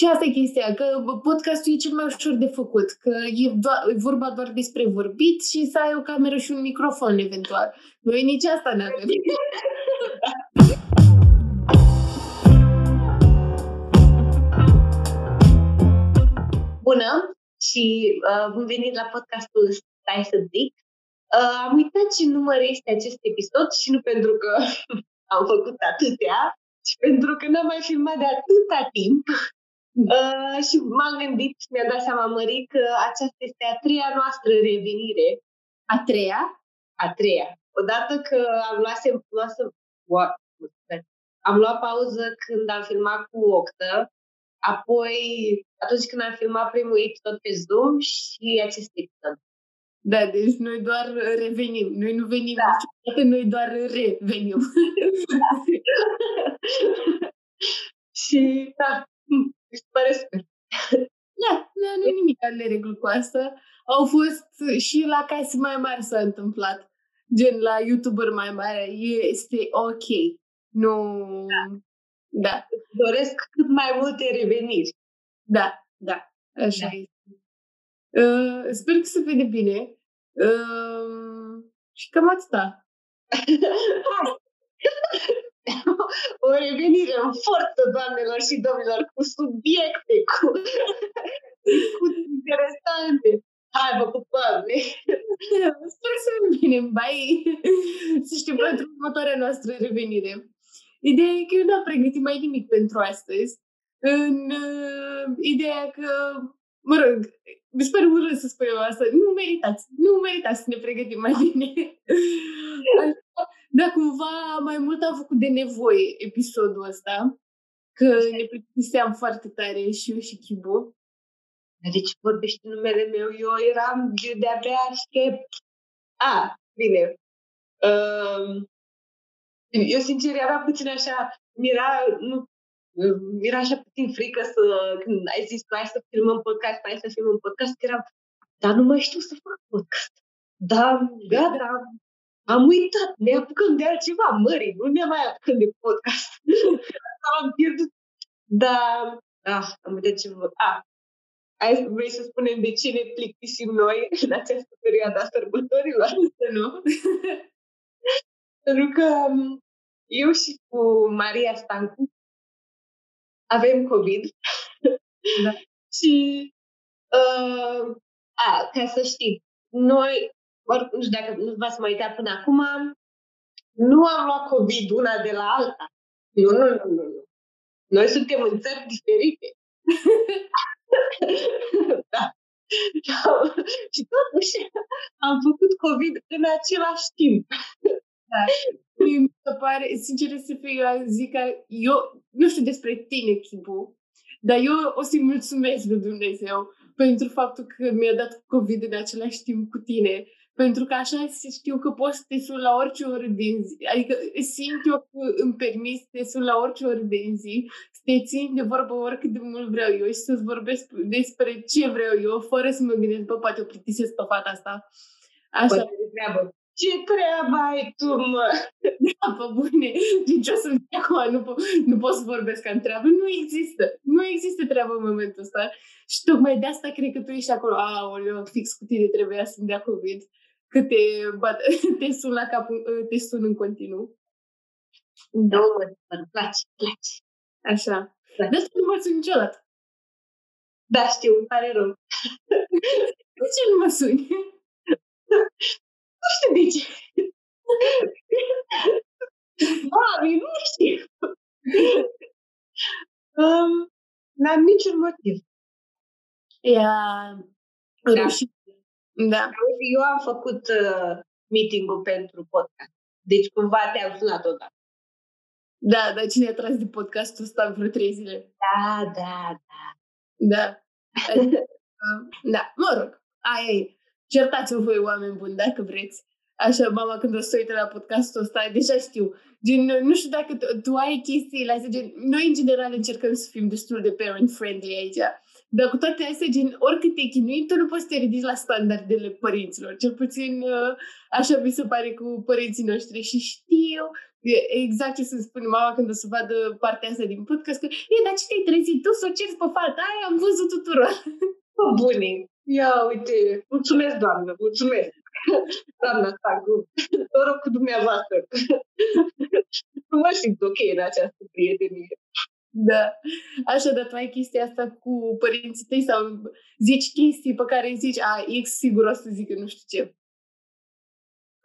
Și asta e chestia, că podcastul e cel mai ușor de făcut, că e, do- e vorba doar despre vorbit și să ai o cameră și un microfon eventual. Noi nici asta nu avem. Bună și uh, bun venit la podcastul Stai să zic. Uh, am uitat ce număr este acest episod și nu pentru că am făcut atâtea, ci pentru că n-am mai filmat de atâta timp. Uh, și m-am gândit, mi-a dat seama Mării că aceasta este a treia noastră revenire. A treia? A treia. Odată că am luat, luasem, what? am luat pauză când am filmat cu Octă, apoi atunci când am filmat primul episod pe Zoom și acest episod. Da, deci noi doar revenim. Noi nu venim da. niciodată, noi doar revenim. și da, mi se pare super. Da, nu, nu e nimic de regulă cu asta. Au fost și la case mai mari s-a întâmplat. Gen la YouTuber mai mare. Este ok. Nu... Da. da. Doresc cât mai multe reveniri. Da, da. Așa da. este. Uh, sper că se vede bine. Uh, și cam atâta. o revenire în forță, doamnelor și domnilor, cu subiecte, cu, cu interesante. Hai, vă pupăm! Sper să bine, bai! Să știu pentru următoarea noastră revenire. Ideea e că eu n-am pregătit mai nimic pentru astăzi. În uh, ideea că, mă rog, îmi pare urât să spun eu asta, nu meritați, nu meritați să ne pregătim mai bine. Dar cumva mai mult am făcut de nevoie episodul ăsta, că ne plictiseam foarte tare și eu și Chibu. Deci vorbești numele meu, eu eram de-abia aștept. A, bine. Um, eu sincer era puțin așa, mi-era, nu, mi-era așa puțin frică să, când ai zis că hai să filmăm podcast, hai să filmăm podcast, că eram, dar nu mai știu să fac podcast. Da, gata, am uitat, ne apucăm de altceva, mări, nu ne mai apucăm de podcast. am pierdut. Da, ah, am uitat ce vă... Ah, ai, vrei să spunem de ce ne plictisim noi în această perioadă a sărbătorilor? Nu? Pentru că um, eu și cu Maria Stancu avem COVID. Da. și uh, a, ca să știți, noi ori, nu știu dacă nu v-ați mai uitat până acum, nu am luat COVID una de la alta. Nu, nu, nu, nu. nu. Noi suntem în țări diferite. da. și totuși am făcut COVID în același timp. Da. Mi se pare, sincer să fiu, zic că eu, nu știu despre tine, Chibu, dar eu o să-i mulțumesc de Dumnezeu pentru faptul că mi-a dat COVID în același timp cu tine pentru că așa știu că poți să te sun la orice oră din zi. Adică simt eu că îmi permis să te sun la orice oră din zi, să te țin de vorbă oricât de mult vreau eu și să-ți vorbesc despre ce vreau eu, fără să mă gândesc, bă, poate o plictisesc pe fata asta. Așa. treabă. Ce treabă ai tu, mă? Da, pe bune. Deci eu sunt acum, nu, po- nu pot să vorbesc ca treabă. Nu există. Nu există treabă în momentul ăsta. Și tocmai de asta cred că tu ești acolo. Aoleu, fix cu tine trebuia să-mi dea COVID că te, te sun la cap, te sun în continuu. Da, mă, îmi place, place. Așa. Place. Dar nu mă sun niciodată. Da, știu, îmi pare rău. De ce nu mă suni? nu știu de ce. Mami, nu știu. um, n-am niciun motiv. Ea da. rușit da. Eu am făcut uh, meeting-ul pentru podcast. Deci cumva te-am sunat odată. Da, dar cine a tras de podcastul ăsta vreo trei zile? Da, da, da. Da. da, mă rog, aia e. Certați-vă voi, oameni buni, dacă vreți. Așa, mama, când o să uite la podcastul ăsta, deja știu. Gen, nu știu dacă tu, tu ai chestiile astea, gen, noi în general încercăm să fim destul de parent-friendly aici. Dar cu toate astea, gen, oricât te chinui, tu nu poți să te ridici la standardele părinților. Cel puțin uh, așa mi se pare cu părinții noștri. Și știu E exact ce să spune mama când o să vadă partea asta din podcast, că, e, dar ce te-ai trezit tu să o ceri pe fata aia? Am văzut tuturor. Bă, bune, ia uite, mulțumesc, doamnă, mulțumesc. Doamna Stagu, noroc cu dumneavoastră. nu mă simt ok în această prietenie. Da. Așa, dar tu ai chestia asta cu părinții tăi sau zici chestii pe care zici, a, X sigur o să zică nu știu ce.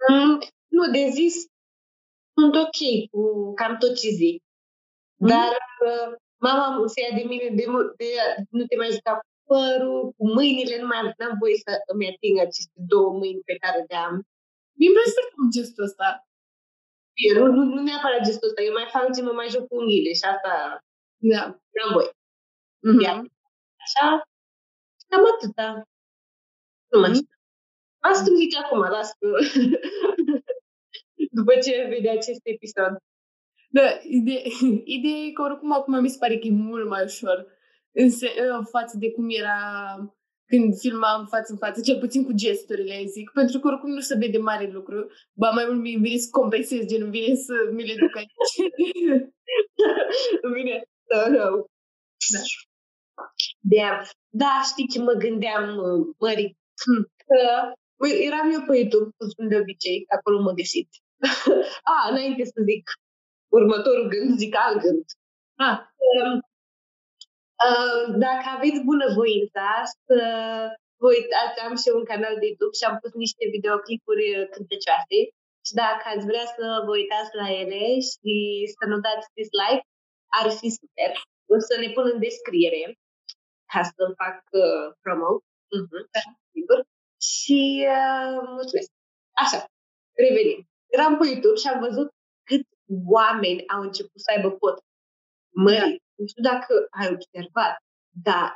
Mm, nu, de zis sunt ok cu cam tot ce zic. Mm. Dar uh, mama se ia de mine de, de, nu te mai juca părul, cu mâinile, nu mai am, n-am voie să îmi ating aceste două mâini pe care le am. Mi-mi place foarte mult gestul ăsta. Eu, nu, nu, nu neapărat gestul ăsta, eu mai fac ce mă mai joc cu unghiile și asta Da. n-am voie. Mhm. Ia. Așa, cam atâta. Nu mai Mhm. știu. Asta îmi zic acum, las că... După ce vede acest episod. Da, ideea, ideea e că oricum acum mi se pare că e mult mai ușor în, se, în față de cum era când filmam față în față, cel puțin cu gesturile, zic, pentru că oricum nu se vede mare lucru. Ba mai mult mi vine să compensez, gen, îmi vine să mi le duc aici. Bine, să rău. Da. De da, știi ce mă gândeam, Mări? Hmm. Că băi, eram eu pe YouTube, cum spun de obicei, acolo mă găsiți. A, înainte să zic următorul gând, zic alt gând. Ah, Um, uh, dacă aveți bunăvoința să vă uitați, am și eu un canal de YouTube și am pus niște videoclipuri uh, cântecioase și dacă ați vrea să vă uitați la ele și să nu dați dislike, ar fi super. O să le pun în descriere ca să fac uh, promo. Uh-huh, sigur. Și uh, mulțumesc. Așa, revenim. Eram pe YouTube și am văzut cât oameni au început să aibă pot. Măi, nu știu dacă ai observat, dar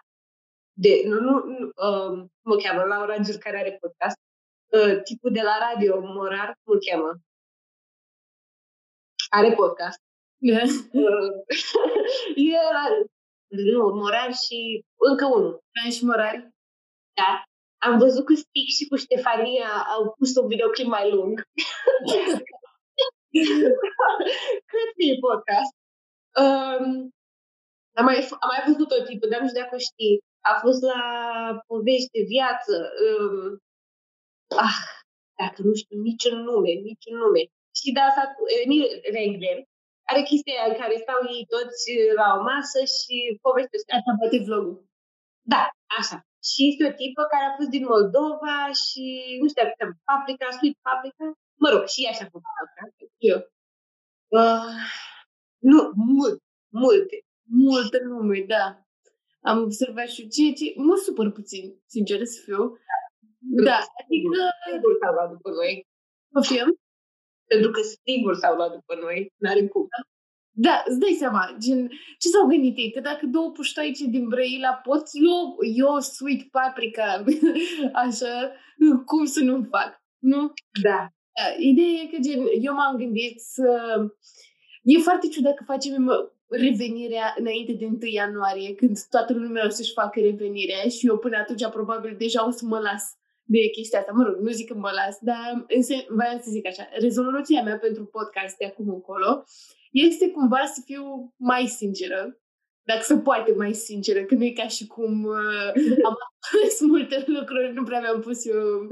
de, nu, nu, nu um, cum o cheamă, Laura Giur, care are podcast, uh, tipul de la radio, Morar, cum îl cheamă? Are podcast. Da. Uh, el are, nu, Morar și încă unul. Dan și Morari. Da? Am văzut că Stic și cu Ștefania au pus un videoclip mai lung. Cât e podcast? Um, am, mai, am mai văzut o tipă, dar nu știu dacă o știi. A fost la povești de viață. Um, ah, dacă nu știu niciun nume, niciun nume. Știi, de asta, Emil Rengren, are chestia aia în care stau ei toți la o masă și povestesc. Asta poate vlogul. Da, așa. Și este o tipă care a fost din Moldova și, nu știu dacă se paprika, sweet paprika. Mă rog, și ea și-a făcut paprika. Eu. Uh, nu, mult, multe. Multe nume, da. Am observat și ce, ce mă supăr puțin, sincer să fiu. Da, adică, Sigur s-au luat după noi. poftim? Pentru că sigur s-au luat după noi. N-are cum. Da, îți dai seama, gen, ce s-au gândit ei? Că dacă două puștoaice din Brăila pot, eu, eu sweet paprika, așa, cum să nu fac, nu? Da. Da, ideea e că, gen, eu m-am gândit să... E foarte ciudat că facem uh, revenirea înainte de 1 ianuarie, când toată lumea o să-și facă revenirea și eu până atunci probabil deja o să mă las de chestia asta. Mă rog, nu zic că mă las, dar însă voiam să zic așa. Rezoluția mea pentru podcast de acum încolo este cumva să fiu mai sinceră, dacă se poate mai sinceră, că nu e ca și cum uh, am spus multe lucruri, nu prea mi-am pus eu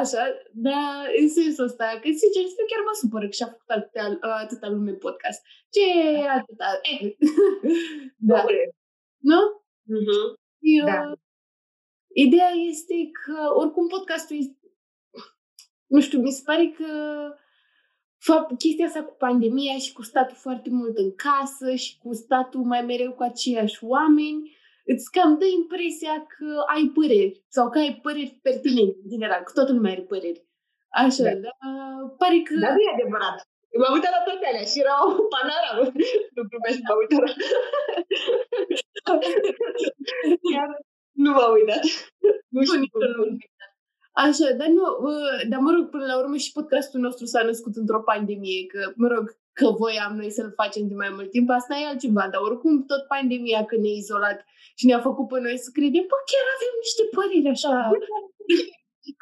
așa, dar în sensul ăsta, că sincer, să fiu, chiar mă supără că și-a făcut atâta, atâta lume podcast. Ce atâta? Eh. da, nu? Mhm. Eu, Da. Ideea este că oricum podcastul este... Nu știu, mi se pare că fapt, chestia asta cu pandemia și cu statul foarte mult în casă și cu statul mai mereu cu aceiași oameni, îți cam dă impresia că ai păreri sau că ai păreri pertinente, în general, că toată lumea are păreri. Așa, Da. da. dar pare că... Dar nu e adevărat. Eu m-am uitat la toate alea și erau panorama. Nu glumesc, m-am uitat la... Chiar nu m-am uitat. Nu știu nici cum. eu nu m-am uitat. Așa, dar nu, uh, dar mă rog, până la urmă și podcastul nostru s-a născut într-o pandemie, că, mă rog, că voiam noi să-l facem de mai mult timp, asta e altceva, dar oricum tot pandemia când ne-a izolat și ne-a făcut pe noi să credem, bă, chiar avem niște păreri așa.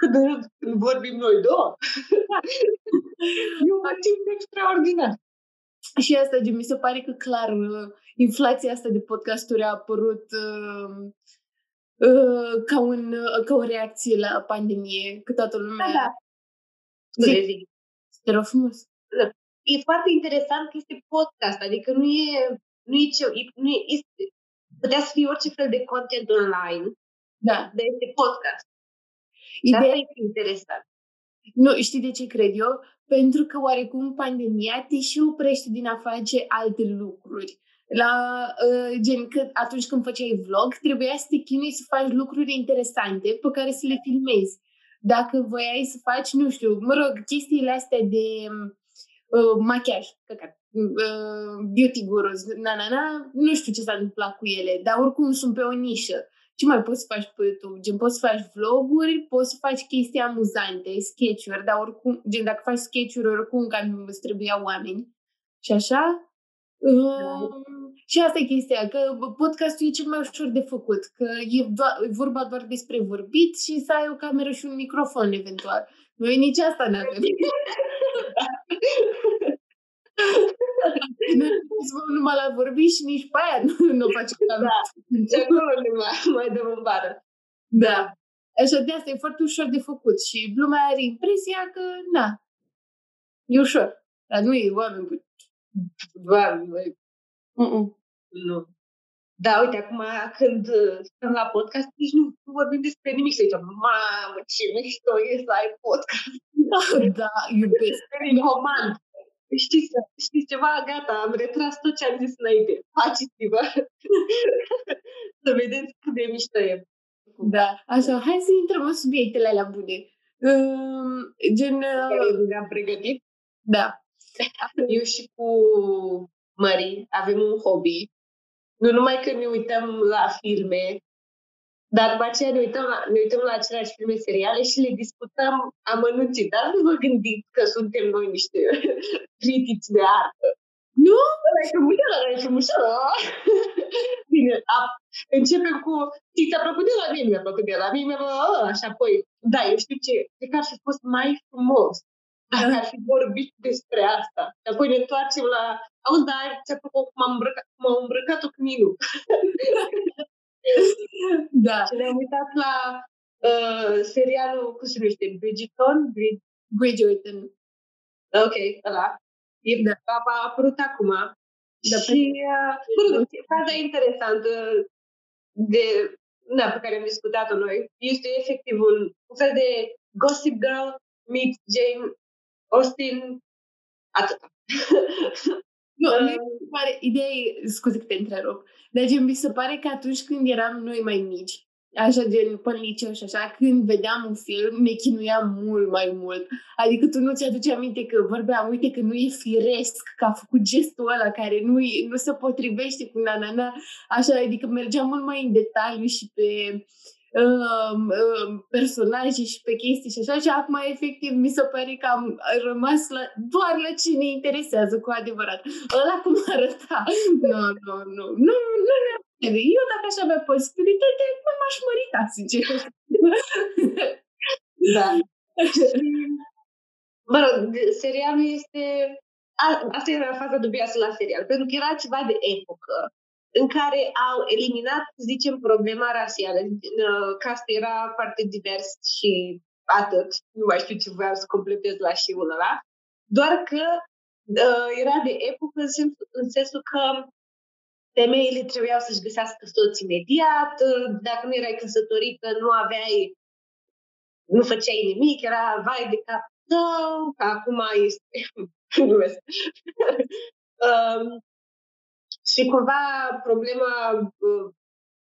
Când, când vorbim noi două. E un timp extraordinar. și asta, gen, mi se pare că clar uh, inflația asta de podcasturi a apărut uh, uh, ca, un, uh, ca o reacție la pandemie, că toată lumea... Da, da. Zic. Zic. Te rog frumos. E foarte interesant că este podcast, adică nu e, nu e ce, e, nu e, este, putea să fie orice fel de content online, Da. dar este podcast. Și asta Ideea, este interesant. nu, știi de ce cred eu? Pentru că oarecum pandemia te și oprește din a face alte lucruri. La, uh, gen, că atunci când făceai vlog, trebuia să te chinui să faci lucruri interesante pe care să le filmezi. Dacă voiai să faci, nu știu, mă rog, chestiile astea de uh, machiaj, căcat, uh, beauty gurus, na, na, na, nu știu ce s-a întâmplat cu ele, dar oricum sunt pe o nișă. Ce mai poți să faci pe YouTube? Gen, poți să faci vloguri, poți să faci chestii amuzante, sketch-uri, dar oricum, gen, dacă faci sketch-uri, oricum cam îți trebuia oameni. Și așa? Um, și asta e chestia, că podcastul e cel mai ușor de făcut, că e, doar, e vorba doar despre vorbit și să ai o cameră și un microfon, eventual. Noi nici asta nu avem. Noi nu numai la vorbit și nici pe aia nu, nu facem cameră. Și acolo ne mai, mai dăm în bară. Da. Așa de asta e foarte ușor de făcut și lumea are impresia că, na, e ușor. Dar nu e oameni buni. Doamne, băi, Mm-mm. nu. Da, uite, acum când uh, stăm la podcast, nici nu vorbim despre nimic. Să zicem, mamă, ce mișto e să ai podcast. Da, iubesc. Recomand. Știți, știți ceva? Gata, am retras tot ce am zis înainte. Faceți-vă! să vedeți cât de mișto e. Da, așa, hai să intrăm în subiectele alea bune. Um, gen, Care uh, ne-am pregătit. da, Eu și cu Mări avem un hobby. Nu numai că ne uităm la filme, dar după aceea ne uităm la, ne uităm la aceleași filme seriale și le discutăm amănunțit. Dar nu vă gândiți că suntem noi niște critici de artă. Nu? Ăla e frumos, ăla e frumos. ăla. Bine, a, începem cu ți ți-a plăcut de la mine, mi-a plăcut de la mine, bă, și apoi, da, eu știu ce, cred că ar fi fost mai frumos dacă ar fi vorbit despre asta. Și apoi ne întoarcem la, auzi, da, ți-a plăcut cum am îmbrăcat, cum am îmbrăcat-o cu Minu. Da, Și ne-am uitat la uh, serialul, cum se numește, Bridgerton? Brid... Bridgerton. Ok, ăla. E, Da. a, a apărut acum. Da, și, uh, mă rog, faza interesantă de, da, pe care am discutat-o noi este efectiv un, un fel de Gossip Girl meets Jane Austen, atâta. Nu, Uh, mie mi se pare, ideea e, scuze că te întrerup, dar gen, mi se pare că atunci când eram noi mai mici, așa gen până în liceu și așa, când vedeam un film, ne chinuiam mult mai mult. Adică tu nu ți-aduci aminte că vorbeam, uite că nu e firesc, că a făcut gestul ăla care nu, e, nu se potrivește cu na-na-na, așa, adică mergeam mult mai în detaliu și pe um, um, personaje și pe chestii și așa și acum efectiv mi se pare că am rămas la, doar la ce ne interesează cu adevărat. Ăla cum arăta. Nu, nu, nu, nu, nu ne Eu dacă aș avea posibilitate, nu m-aș mărita, sincer. Da. Și, mă rog, serialul este... A, asta era faza dubioasă la serial, pentru că era ceva de epocă în care au eliminat, să zicem, problema rasială. Uh, Castul era foarte divers și atât. Nu mai știu ce voiam să completez la și unul ăla. Doar că uh, era de epocă în sensul, în sensul că femeile trebuiau să-și găsească soț imediat, uh, dacă nu erai căsătorită, nu aveai nu făceai nimic, era vai de cap tău, că acum este... Glumesc. um, și cumva problema uh,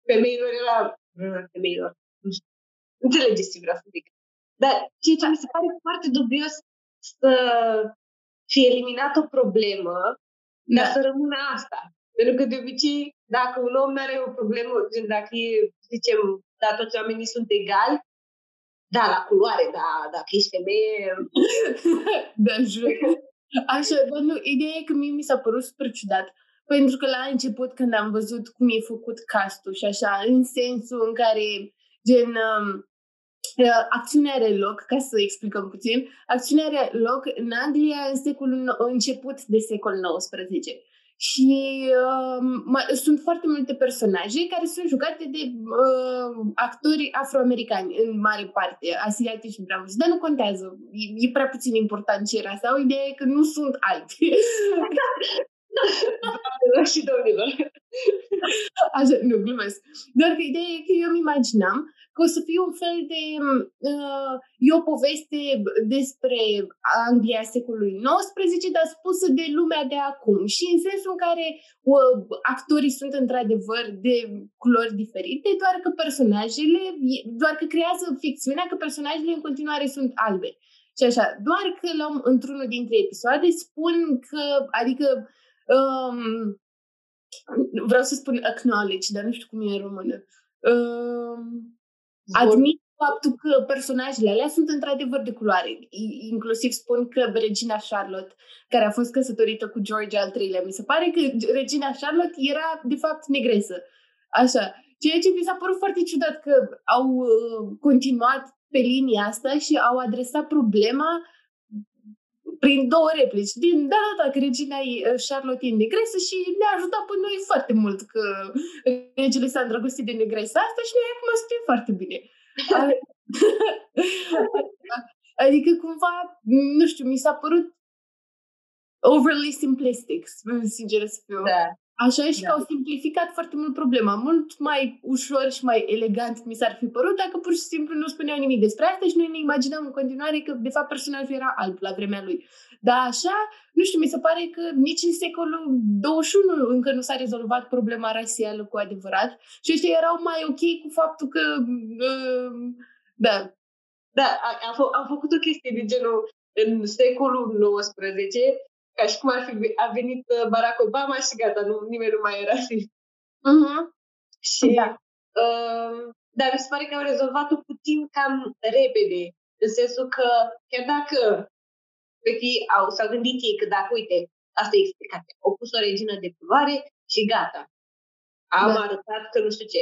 femeilor era... uh, femeilor, nu știu. Înțelegeți ce vreau să zic. Dar ceea ce mi se pare foarte dubios să fie eliminat o problemă, dar Da. să rămână asta. Pentru că de obicei, dacă un om nu are o problemă, gen dacă e, zicem, da, toți oamenii sunt egali, da, la culoare, da, dacă ești femeie, da, jur. Așa, dar nu, ideea e că mie mi s-a părut super ciudat. Pentru că la început, când am văzut cum e făcut castul și așa, în sensul în care, gen, um, uh, acțiunea are loc, ca să explicăm puțin, acțiunea are loc în Anglia în secolul, început de secol XIX. Și uh, sunt foarte multe personaje care sunt jucate de uh, actori afroamericani, în mare parte, asiatici, vreau dar nu contează. E, e prea puțin important ce era sau ideea e că nu sunt albi. și domnilor. Așa, nu, glumesc. Doar că ideea e că eu îmi imaginam că o să fie un fel de... Uh, e o poveste despre Anglia secolului XIX, dar spusă de lumea de acum. Și în sensul în care uh, actorii sunt într-adevăr de culori diferite, doar că personajele, doar că creează ficțiunea că personajele în continuare sunt albe. Și așa, doar că la, într-unul dintre episoade spun că, adică, um, vreau să spun acknowledge, dar nu știu cum e în română. Um, admit faptul că personajele alea sunt într-adevăr de culoare. Inclusiv spun că regina Charlotte, care a fost căsătorită cu George al III-lea, mi se pare că regina Charlotte era de fapt negresă. Așa. Ceea ce mi s-a părut foarte ciudat că au uh, continuat pe linia asta și au adresat problema prin două replici. Din, da, da, da, că regina e uh, Charlotte e negresă și ne-a ajutat pe noi foarte mult că regele s-a îndrăgostit de negresa asta și noi acum suntem foarte bine. adică cumva, nu știu, mi s-a părut overly simplistic, sincer să fiu. Da. Așa e și da. că au simplificat foarte mult problema. Mult mai ușor și mai elegant mi s-ar fi părut dacă pur și simplu nu spuneau nimic despre asta și noi ne imaginăm în continuare că, de fapt, personajul era alb la vremea lui. Dar așa, nu știu, mi se pare că nici în secolul 21 încă nu s-a rezolvat problema rasială cu adevărat și ăștia erau mai ok cu faptul că, uh, da. Da, am, fă, am făcut o chestie de genul în secolul 19 ca și cum ar fi a venit uh, Barack Obama și gata, nu, nimeni nu mai era rasist. Uh-huh. Și, da. Uh, dar mi se pare că au rezolvat-o puțin cam repede, în sensul că chiar dacă ei au, s-au gândit ei că dacă, uite, asta e explicația, au pus o regină de culoare și gata. Am da. arătat că nu știu ce.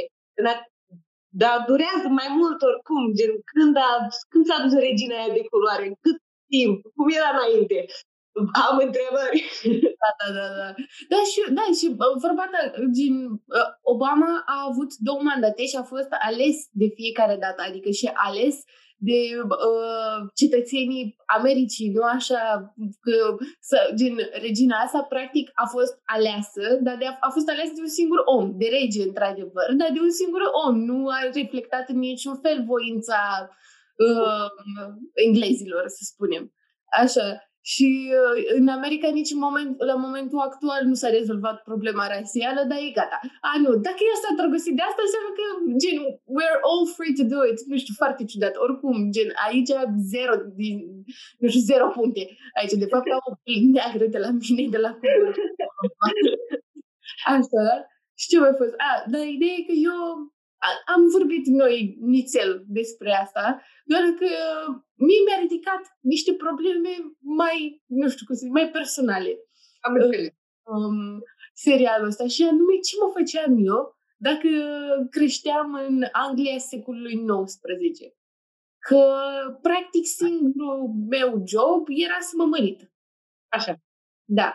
Dar durează mai mult oricum, gen când, a, când s-a dus regina aia de culoare, cât timp, cum era înainte. Am întrebări. Da, da, da, da. Da, și, da, și vorba ta, din, uh, Obama a avut două mandate și a fost ales de fiecare dată, adică și ales de uh, cetățenii Americii, nu așa că să, gen, regina asta practic a fost aleasă, dar de a, a fost aleasă de un singur om, de rege într-adevăr, dar de un singur om, nu a reflectat în niciun fel voința uh, englezilor, să spunem. Așa. Și uh, în America nici în moment, la momentul actual nu s-a rezolvat problema rasială, dar e gata. A, nu, dacă el s-a drăgostit de asta, înseamnă că, gen, we're all free to do it. Nu știu, foarte ciudat. Oricum, gen, aici zero, din, nu știu, zero puncte. Aici, de fapt, au o neagră de la mine, de la culori. Asta, și ce mai fost? A, dar ideea e că eu am vorbit noi nițel despre asta, doar că mie mi-a ridicat niște probleme mai, nu știu cum să zic, mai personale. Am înțeles. Um, serialul ăsta și anume ce mă făceam eu dacă creșteam în Anglia secolului XIX. Că, practic, singurul meu job era să mă mărit. Așa. Da.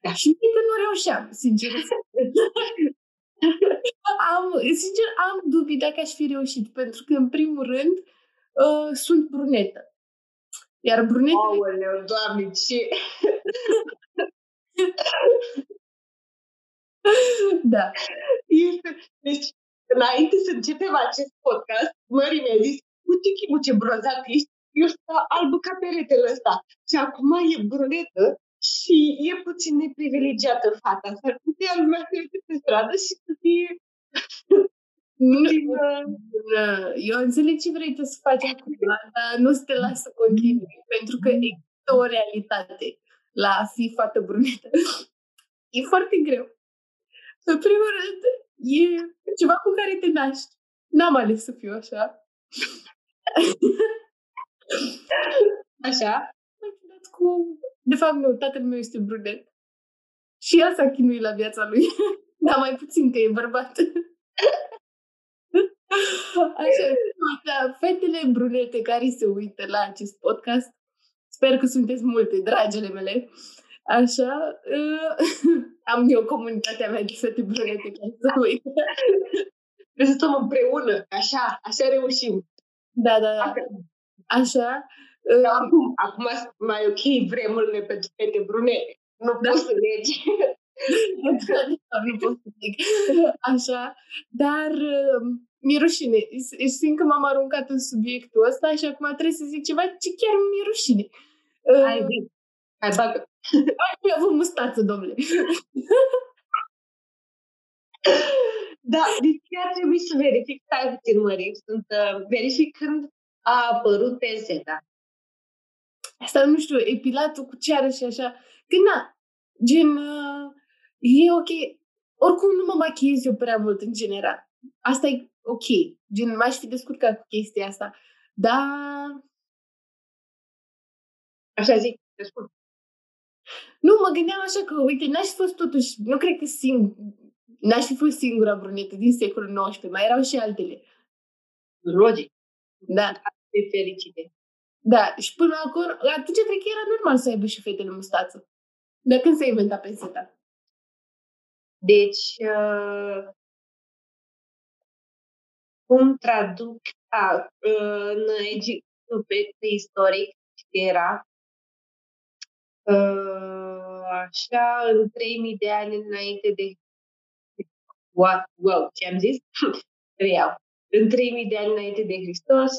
da. Și nici că nu reușeam, sincer. am, sincer, am dubii dacă aș fi reușit, pentru că, în primul rând, uh, sunt brunetă. Iar brunetele... Aoleu, doamne, ce... da. Este... Deci, înainte să începem acest podcast, Mări mi-a zis, uite chimu ce bronzat ești, eu stau albă ca peretele ăsta. Și acum e brunetă și e puțin neprivilegiată fata. S-ar putea lumea să pe stradă și să fie nu, eu înțeleg ce vrei tu să faci acum, dar nu să te las să continui, pentru că există o realitate la a fi fată brunetă. E foarte greu. În primul rând, e ceva cu care te naști. N-am ales să fiu așa. Așa? Cu... De fapt, nu, tatăl meu este brunet. Și el s-a chinuit la viața lui. Dar mai puțin că e bărbat. Așa, da, la fetele brunete care se uită la acest podcast, sper că sunteți multe, dragele mele, așa, uh, am eu comunitatea mea de fete brunete care se uită. Trebuie să stăm împreună, așa, așa reușim. Da, da, da. Așa. Uh, acum, acum mai ok vremurile pentru fete brunete. Nu da. poți să legi. nu pot să zic. Așa. Dar uh, mi-e rușine. Simt că m-am aruncat în subiectul ăsta și acum trebuie să zic ceva ce chiar mi-e rușine. Hai, uh, Hai, bagă. Ai avut mustață, domnule. da, deci chiar trebuie să verific, stai puțin, Mări, sunt uh, verific când a apărut penseta. Asta, nu știu, epilatul cu ceară și așa. Când, na, gen, uh, e ok. Oricum nu mă machiez eu prea mult în general. Asta e ok. Gen, m-aș fi descurcat cu chestia asta. Dar... Așa zic, te spun. Nu, mă gândeam așa că, uite, n-aș fi fost totuși, nu cred că sing, n-aș fi fost singura brunetă din secolul XIX, mai erau și altele. Logic. Da. De fericite. Da, și până acum, atunci cred că era normal să aibă și fetele mustață. De când s-a inventat penseta? Deci, uh, cum traduc a, uh, în Egiptul istoric, era uh, așa în 3000 de ani înainte de What? Wow, ce am zis? Reiau. În 3000 de ani înainte de Hristos,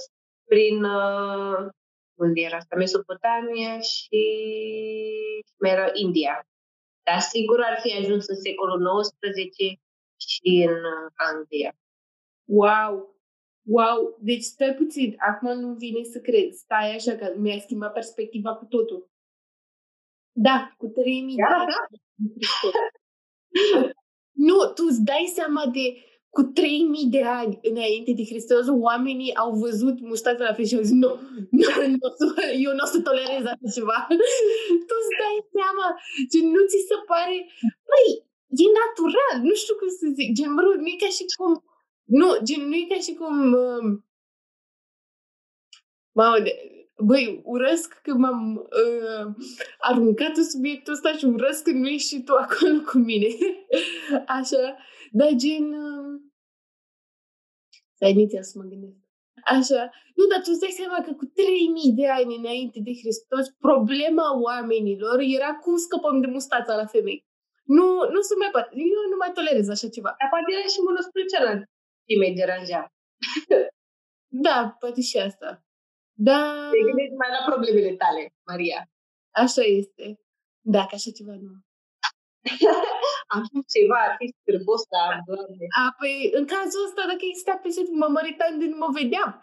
prin uh, unde era asta? Mesopotamia și era India. Dar sigur ar fi ajuns în secolul XIX și în uh, Anglia. Wow! Wow! Deci stai puțin, acum nu vine să cred. Stai așa că mi-a schimbat perspectiva cu totul. Da, cu 3000 da, de ani. Da. nu, tu îți dai seama de cu 3000 de ani înainte de Hristos, oamenii au văzut mustața la fel și au zis, nu, nu, nu eu nu o să tolerez așa ceva. tu îți dai seama, gen, nu ți se pare, băi, e natural, nu știu cum să zic, gen, mă rog, nu e ca și cum, nu, gen, nu e ca și cum, uh, Mamă, băi, urăsc că m-am uh, aruncat în subiectul ăsta și urăsc că nu ești și tu acolo cu mine. Așa, dar gen... Uh... Stai iniția să mă gândesc. Așa. Nu, dar tu îți dai seama că cu 3000 de ani înainte de Hristos, problema oamenilor era cum scăpăm de mustața la femei. Nu, nu se mai poate. Eu nu mai tolerez așa ceva. Dar poate era și monospre și mai deranja. da, poate și asta. Da. Te gândești mai la problemele tale, Maria. Așa este. Dacă așa ceva nu. Am spus ceva artist scârbos, dar doamne. A, păi, în cazul ăsta, dacă exista pe set, mă măritam de nu mă vedeam.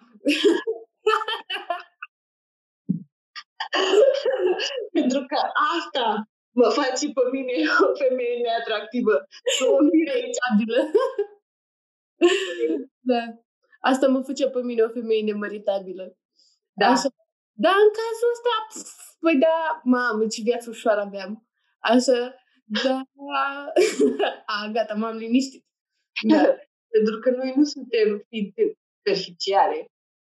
Pentru că asta mă face pe mine o femeie neatractivă. O irritabilă. da. Asta mă face pe mine o femeie nemăritabilă. Da. Așa. Dar în cazul ăsta, pf, păi da, mamă, ce viață ușoară aveam. Așa, da, a, gata, m-am liniștit. Da. Pentru că noi nu suntem ființe superficiale.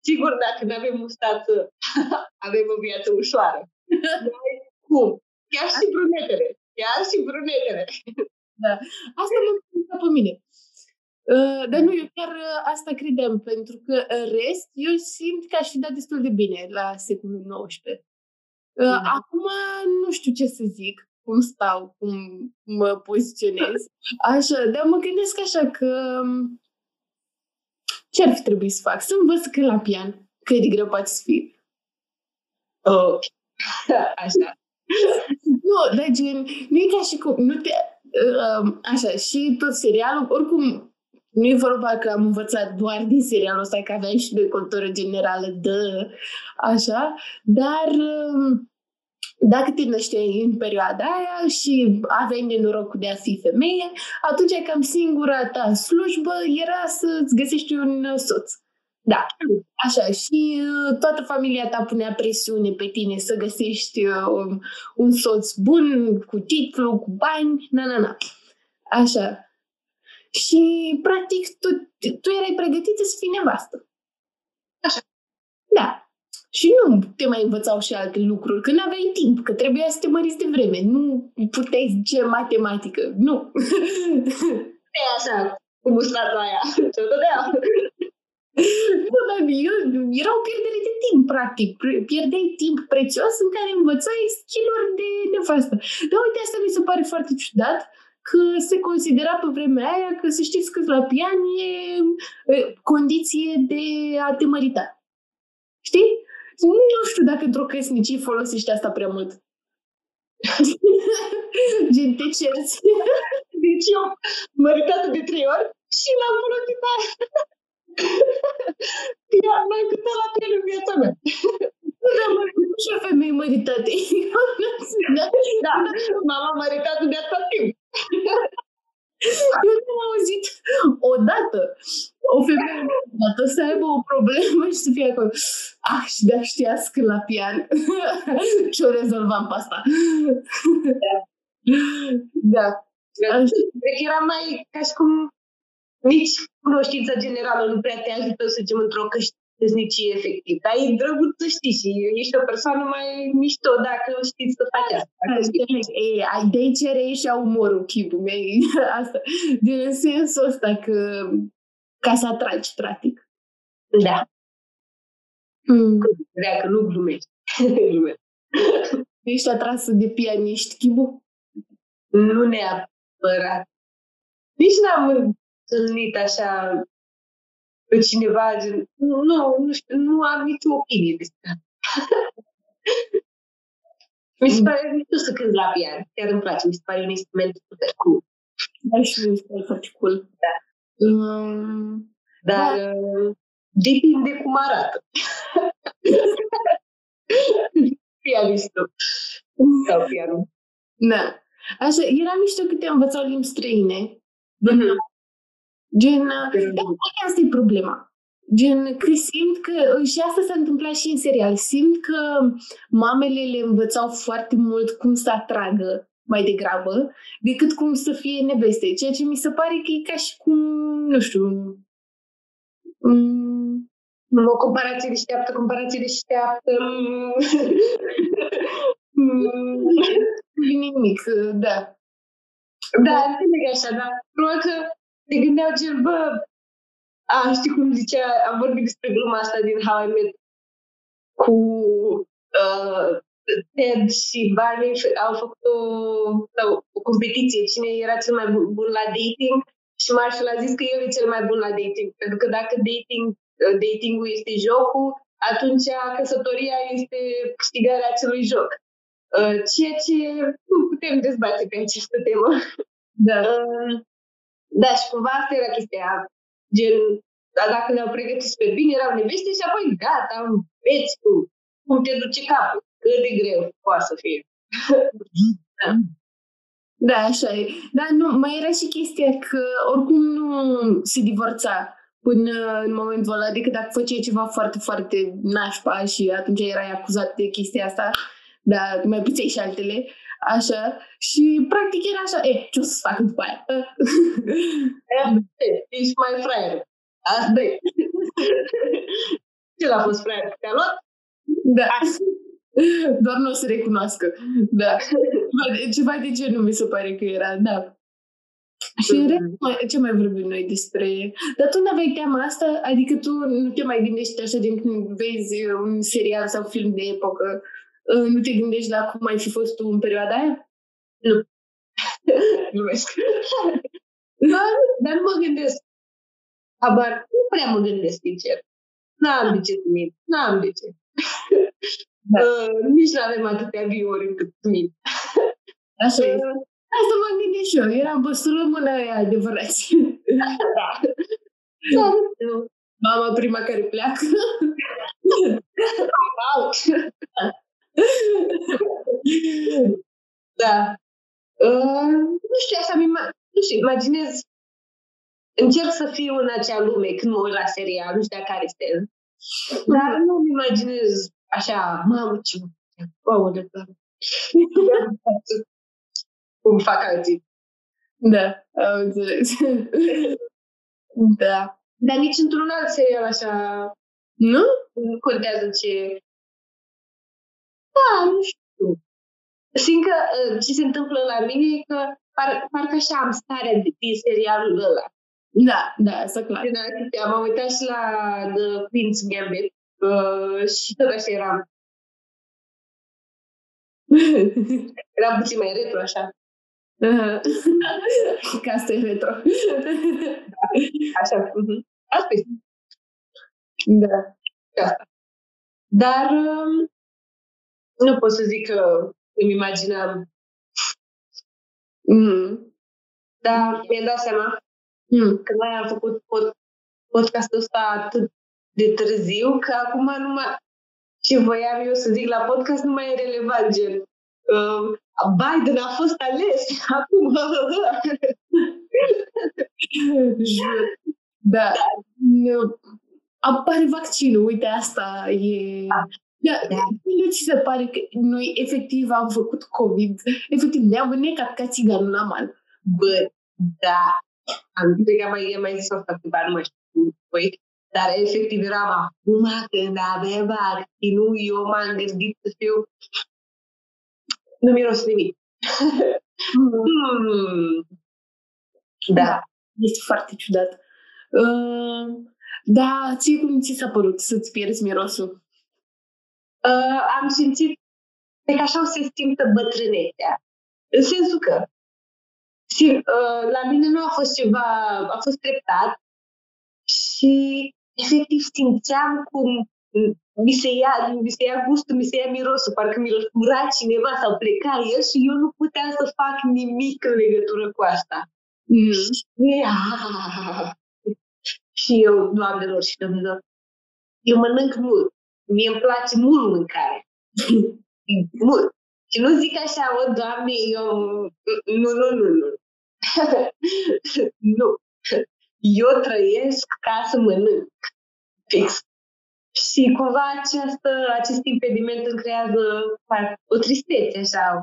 Sigur, dacă nu avem mustață, avem o viață ușoară. Noi, cum? Chiar și brunetele. Chiar și brunetele. Da. Asta mă pe mine. Uh, dar nu, eu chiar uh, asta credeam, pentru că în rest, eu simt că aș fi dat destul de bine la secolul XIX. Uh, mm. Acum nu știu ce să zic, cum stau, cum mă poziționez. Așa, dar mă gândesc așa că um, ce ar fi trebuit să fac? Să învăț că la pian, că e de greu poate să fie. Oh. așa. nu, dar gen, nu e ca și cum, nu te, uh, așa, și tot serialul, oricum nu e vorba că am învățat doar din serialul ăsta, că aveam și de cultură generală de așa, dar um, dacă te nășteai în perioada aia și aveai nenorocul de a fi femeie, atunci cam singura ta slujbă era să-ți găsești un soț. Da, așa. Și uh, toată familia ta punea presiune pe tine să găsești uh, un soț bun, cu titlu, cu bani, na, na, na. Așa. Și, practic, tu, tu erai pregătită să fii nevastă. Așa. Da. Și nu te mai învățau și alte lucruri, că n-aveai timp, că trebuia să te măriți de vreme. Nu puteai zice matematică. Nu. E așa, cu mustața aia. Ce dădea. Nu, dar eu, era o pierdere de timp, practic. Pierdeai timp prețios în care învățai skill de nefastă. Dar uite, asta mi se pare foarte ciudat, că se considera pe vremea aia că să știți că la pian e condiție de a te mărita. Știi? Nu știu dacă într-o căsnicie folosește asta prea mult. Gen, te cerți. Deci eu măritată de trei ori și l-am folosit aia. Iar mai câte la piele în viața mea. Da, mă, și o femeie măritate. da, da, mama măritată de atât timp. Eu nu am auzit odată o femeie odată să aibă o problemă și să fie acolo. Ah, și de știați că la pian ce o rezolvam pe asta. Da. da. Cred că era mai ca și cum nici cunoștința generală nu prea te ajută să zicem într-o căsnicie efectiv. Dar e drăguț să știi și ești o persoană mai mișto dacă știți să faci asta. Ei, de aici reiese umorul chipul meu. Asta, din sensul ăsta că ca să atragi, practic. Da. Mm. Dacă nu glumești. Ești atrasă de pianiști, Chibu? Nu neapărat. Nici n-am întâlnit așa pe cineva, gen, nu, nu, știu, nu am nicio opinie despre asta. mi se pare mișto să cânti la pian. Chiar îmi place. Mi se pare un instrument super cool. Da, și mi se pare foarte cool. Da. Um, Dar da. Uh, depinde cum arată. Pianistul. Sau pianul. Da. Așa, era mișto că te învățau limbi străine. Mm-hmm. Gen, da, asta e problema. Gen, că simt că, și asta s-a întâmplat și în serial, simt că mamele le învățau foarte mult cum să atragă mai degrabă, decât cum să fie neveste. Ceea ce mi se pare că e ca și cum, nu știu, um, o comparație deșteaptă, comparație deșteaptă. nimic, da. Da, înțeleg așa, da. Probabil că se gândeau gen, bă, a, știi cum zicea, am vorbit despre gluma asta din How I Met cu uh, Ted și Barney au făcut o, sau, o competiție, cine era cel mai bun la dating și Marshall a zis că el e cel mai bun la dating, pentru că dacă dating, uh, dating-ul este jocul, atunci căsătoria este câștigarea acelui joc. Uh, ceea ce nu putem dezbate pe această temă. Da. Uh, da, și cumva asta era chestia. Gen, dar dacă le-au pregătit super bine, erau neveste și apoi gata, înveți tu cum te duce capul. Cât de greu poate să fie. da. Da, așa e. Dar nu, mai era și chestia că oricum nu se divorța până în momentul ăla, decât dacă făceai ceva foarte, foarte nașpa și atunci erai acuzat de chestia asta, dar mai puțin și altele. Așa. Și practic era așa, e, ce o să fac după aia? Ești mai fraier. Asta e. Ce l-a fost fraier? Te-a luat? Da. Doar nu o să recunoască. Da. Ceva de genul mi se pare că era, da. Și în rest, ce mai vorbim noi despre... Dar tu nu aveai teama asta? Adică tu nu te mai gândești așa din când vezi un serial sau film de epocă nu te gândești la cum ai fi fost tu în perioada aia? Nu. Glumesc. dar, dar nu mă gândesc. Abar, nu prea mă gândesc, sincer. N-am de ce să mint. N-am de ce. Da. Uh, nici nu avem atâtea biori încât mint. Așa uh, e. Asta mă gândesc și eu. Eram băsură mână aia adevărat. da. da. Mama prima care pleacă. Out da. Uh, nu știu, așa mi nu știu, imaginez încerc să fiu în acea lume când mă uit la serial, nu știu care este. Dar nu mi imaginez așa, mamă, ce wow, de cum fac alții. Da, am înțeles. da. Dar nici într-un alt serial așa Nu? Nu contează ce... Da, nu știu. Simt că uh, ce se întâmplă la mine e că par, parcă așa am starea de, din serialul ăla. Da, da, asta clar. Din atâtea, m-am uitat și la The Queen's Gambit uh, și tot așa eram. Eram puțin mai retro, așa. Ca asta e retro. Așa. Uh-huh. Asta este. Da. Asta. Dar um, nu pot să zic că îmi imaginam. Mm. Dar mi-am dat seama Mm. că noi am făcut pod, podcastul ăsta atât de târziu, că acum nu mai... Ce voiam eu să zic la podcast nu mai e relevant, gen... Uh, Biden a fost ales acum. Jur. Da. Nu. Apare vaccinul, uite, asta e... Da, Da. nu ți se pare că noi efectiv am făcut COVID, efectiv ne-am înnecat ca țiganul la mal. Bă, da. Am cred că am mai, am mai zis asta câteva, nu mai știu voi, dar efectiv eram acum când avem vaccinul, eu m-am gândit să fiu... Nu miros nimic. Hmm. Da. Este foarte ciudat. Uh, da, ție cum ți s-a părut să-ți pierzi mirosul? Uh, am simțit pe că așa o se simtă bătrânețea. În sensul că sim, uh, la mine nu a fost ceva, a fost treptat și efectiv simțeam cum mi se ia, mi se ia gustul, mi se ia mirosul, parcă mi-l fura cineva sau pleca el și eu nu puteam să fac nimic în legătură cu asta. Mm. Ah. Și eu, doamnelor și domnilor, eu mănânc mult. Mie îmi place mult mâncare. mult. Și nu zic așa, o, doamne, eu... Nu, nu, nu, nu. nu. Eu trăiesc ca să mănânc. Fix. Și cumva această, acest impediment îmi creează o tristețe, așa,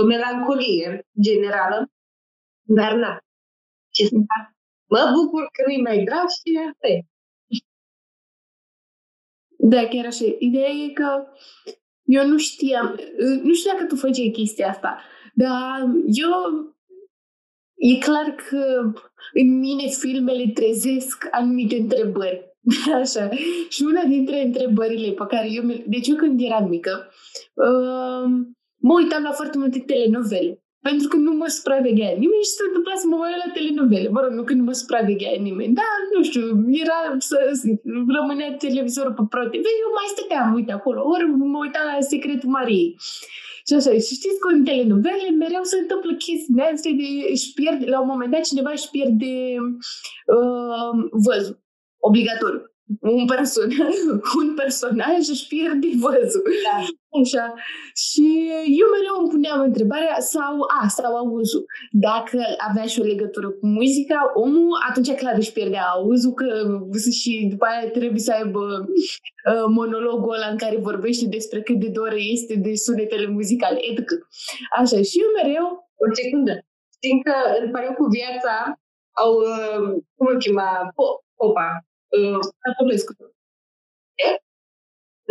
o melancolie generală. Dar na, ce să fac? Mă bucur că nu-i mai grav și asta e. Da, chiar așa. Ideea e că eu nu știam, nu știu dacă tu făceai chestia asta, dar eu e clar că în mine filmele trezesc anumite întrebări. Așa. Și una dintre întrebările pe care eu... Deci eu când eram mică, uh, mă uitam la foarte multe telenovele. Pentru că nu mă supraveghea nimeni și se întâmpla să mă uit la telenovele. Mă rog, nu că nu mă supraveghea nimeni. Da, nu știu, era să, să rămânea televizorul pe Pro TV, eu mai stăteam, uite, acolo. Ori mă uitam la Secretul Mariei. Și așa, și știți că în telenovele mereu se întâmplă chestii astea de își pierde, la un moment dat cineva își pierde uh, văzul. Obligatoriu. Un, person, un personaj își pierde văzul. Da. Așa. Și eu mereu îmi puneam întrebarea sau, a, sau auzul. Dacă avea și o legătură cu muzica, omul atunci clar își pierdea auzul că și după aia trebuie să aibă uh, monologul ăla în care vorbește despre cât de doră este de sunetele muzicale, etc. Așa, și eu mereu... O secundă. Știm că în pariu cu viața au, uh, cum îl chema, Po- Popa. Uh, Popescu.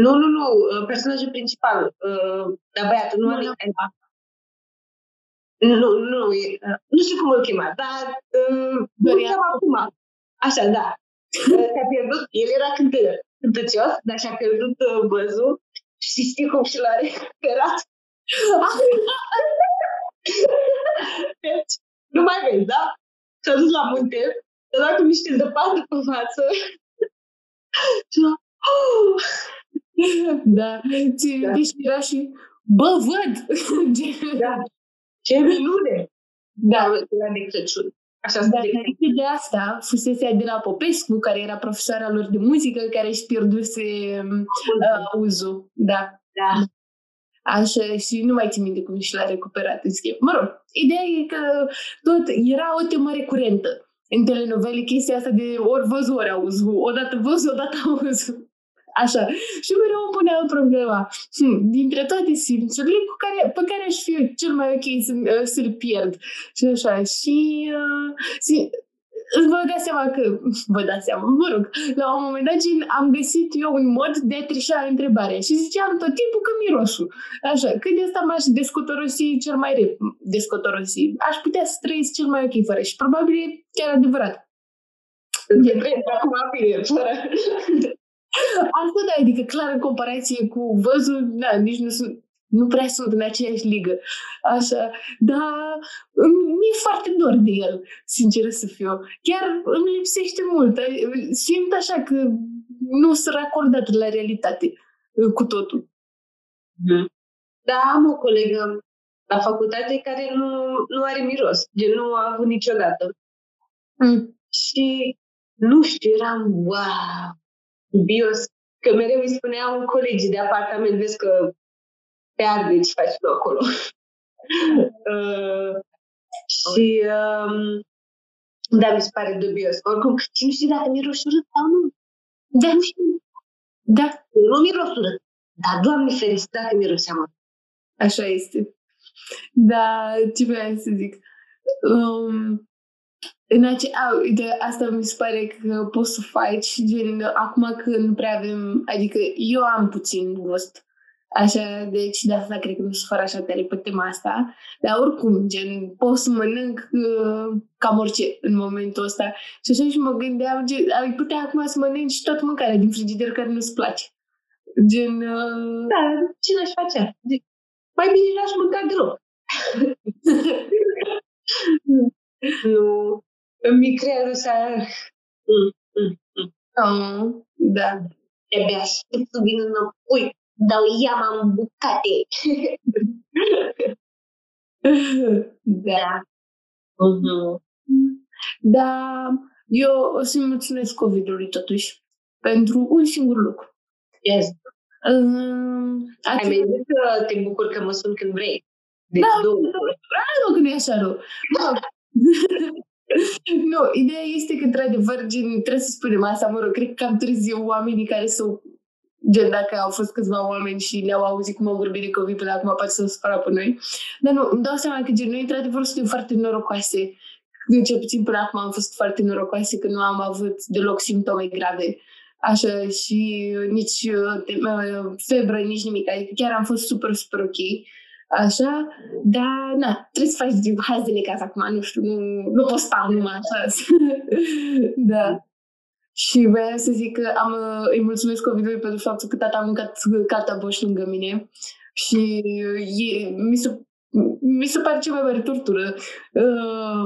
Nu, nu, nu, uh, personajul principal, uh, dar băiatul, nu, Nu, are... nu. Nu, nu, e, uh, nu știu cum îl chema, dar uh, nu Dorian. știu acum. Așa, da. Uh, S-a pierdut, el era cântă, cântăcios, dar și-a pierdut uh, văzul și știi cum și l-a recuperat. deci, nu mai vezi, da? S-a dus la munte, s-a dat cu niște zăpadă pe față și a oh! Da. Ți, Da. Deci era și, bă, văd! Da. Ce minune! da. Era de Crăciun. Așa Dar se înainte de asta, fusese Adela Popescu, care era profesoara lor de muzică, care își pierduse uh, auzul. Da. Da. Așa, și nu mai țin minte cum și l-a recuperat în schimb. Mă rog, ideea e că tot era o temă recurentă în telenovele, chestia asta de ori văzut, ori auzul, odată văzut, odată auzul. Așa. Și mereu îmi puneam problema. Hm, dintre toate simțurile cu care, pe care aș fi eu cel mai ok să, să-l pierd. Și așa. Și uh, si, vă dați seama că, vă dați seama, mă rog, la un moment dat am găsit eu un mod de a trișa întrebarea și ziceam tot timpul că mirosul. Așa, că de asta m-aș descotorosi cel mai rep, descotorosi. Aș putea să trăiesc cel mai ok fără și probabil e chiar adevărat. Depinde acum bine, fără. Asta da, adică clar în comparație cu văzul, da, nici nu sunt, nu prea sunt în aceeași ligă. Așa, dar mi-e foarte dor de el, sincer să fiu. Chiar îmi lipsește mult. Simt așa că nu sunt racordat la realitate cu totul. Mm. Da, am o colegă la facultate care nu, nu are miros, gen nu a avut niciodată. Mm. Și nu știu, eram, wow, bios, că mereu îi spuneam colegii de apartament, vezi că te arde ce faci tu acolo. uh, și um, da, mi se pare dubios. Oricum, și nu știu dacă miros urât sau nu. Da, nu știu. Da. Nu miros urât. Dar, Doamne ferește, dacă miroseam Așa este. Da, ce vreau să zic. Um, în ace- a, uite, asta mi se pare că poți să faci, gen, acum că nu prea avem, adică eu am puțin gust Așa, deci de asta cred că nu sunt fără așa tare pe tema asta. Dar oricum, gen, pot să mănânc uh, cam orice în momentul ăsta. Și așa și mă gândeam, gen, ai putea acum să mănânci toată mâncarea din frigider care nu-ți place. Gen... Uh... Da, ce n-aș face? Mai bine n-aș mânca deloc. nu, îmi creează așa... Mm, mm, mm. Oh, da. De-abia aștept să vin înapoi dau iama în bucate. da. Uh-huh. Da, eu o să-i mulțumesc COVID-ului totuși pentru un singur lucru. Yes. Uh, Ai mai zis că te bucur că mă sun când vrei. Deci da, două. Da, nu, că nu e așa rău. Da. nu, ideea este că, într-adevăr, gen, trebuie să spunem asta, mă rog, cred că cam târziu oamenii care s-au Gen, dacă au fost câțiva oameni și ne-au auzit cum am vorbit de COVID până acum, poate să supăra pe noi. Dar nu, îmi dau seama că gen, noi într-adevăr suntem foarte norocoase. Cel puțin până acum am fost foarte norocoase că nu am avut deloc simptome grave. Așa, și nici uh, febră, nici nimic. Adică chiar am fost super, super ok. Așa, dar, na, trebuie să faci hai de necaz acum, nu știu, nu, nu pot sta numai așa. da. Și vreau să zic că am, îi mulțumesc COVID-ului pentru faptul că tata a mâncat cartea boș lângă mine și e, mi se mi se pare cea mai mare tortură. Uh,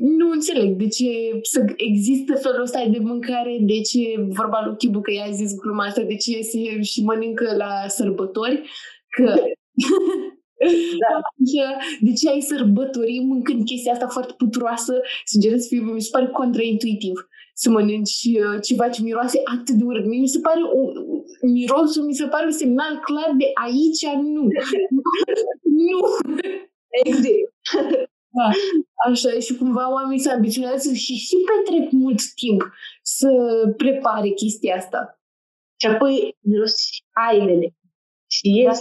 nu înțeleg de ce să există felul ăsta de mâncare, de ce vorba lui Chibu că i-a zis gluma asta, de ce se și mănâncă la sărbători, că Da. De ce ai sărbători mâncând chestia asta foarte puturoasă? Sincer să fiu, mi se pare contraintuitiv să mănânci uh, ceva ce miroase atât de urât. Mi se pare, un, mirosul mi se pare un semnal clar de aici nu. nu. Exact. Da, așa, și cumva oamenii se ambiționează și și petrec mult timp să prepare chestia asta. Și apoi miros hainele. Și da.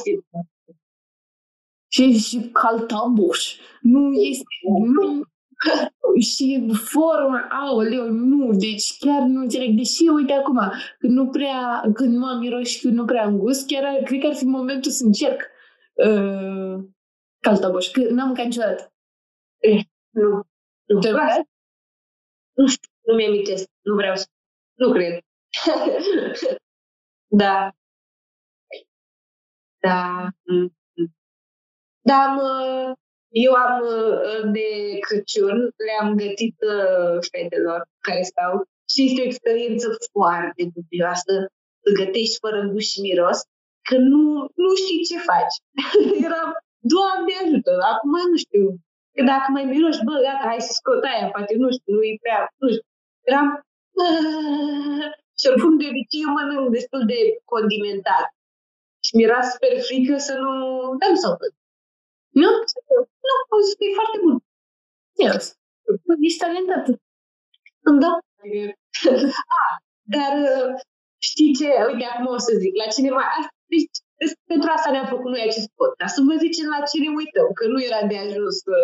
Este și, și caltaboș. Nu este, nu, și forma, aoleu, nu, deci chiar nu înțeleg. Deși, uite acum, când nu prea, când nu am miros și când nu prea am gust, chiar cred că ar fi momentul să încerc uh, caltaboș, că n-am mâncat niciodată. Eh, nu. Nu. Te nu știu, nu mi-amintesc, nu vreau să, nu cred. da. Da. Mm. Dar am, eu am de Crăciun, le-am gătit fetelor care stau și este o experiență foarte dubioasă să gătești fără gust și miros, că nu, nu știi ce faci. Eram, Doamne ajută, acum nu știu, că dacă mai miroși, bă, gata, hai să scot aia, poate nu știu, nu-i prea, nu știu. Eram, și oricum de obicei eu mănânc destul de condimentat. Și mi-era super frică să nu dăm să nu? Nu, au zis că e foarte bun. Yes. Ești talentată. Da. ah, dar uh, știi ce? Uite, acum o să zic, la cine mai... Deci, pentru asta ne-am făcut noi acest podcast. Să vă zicem la cine uităm, că nu era de ajuns să...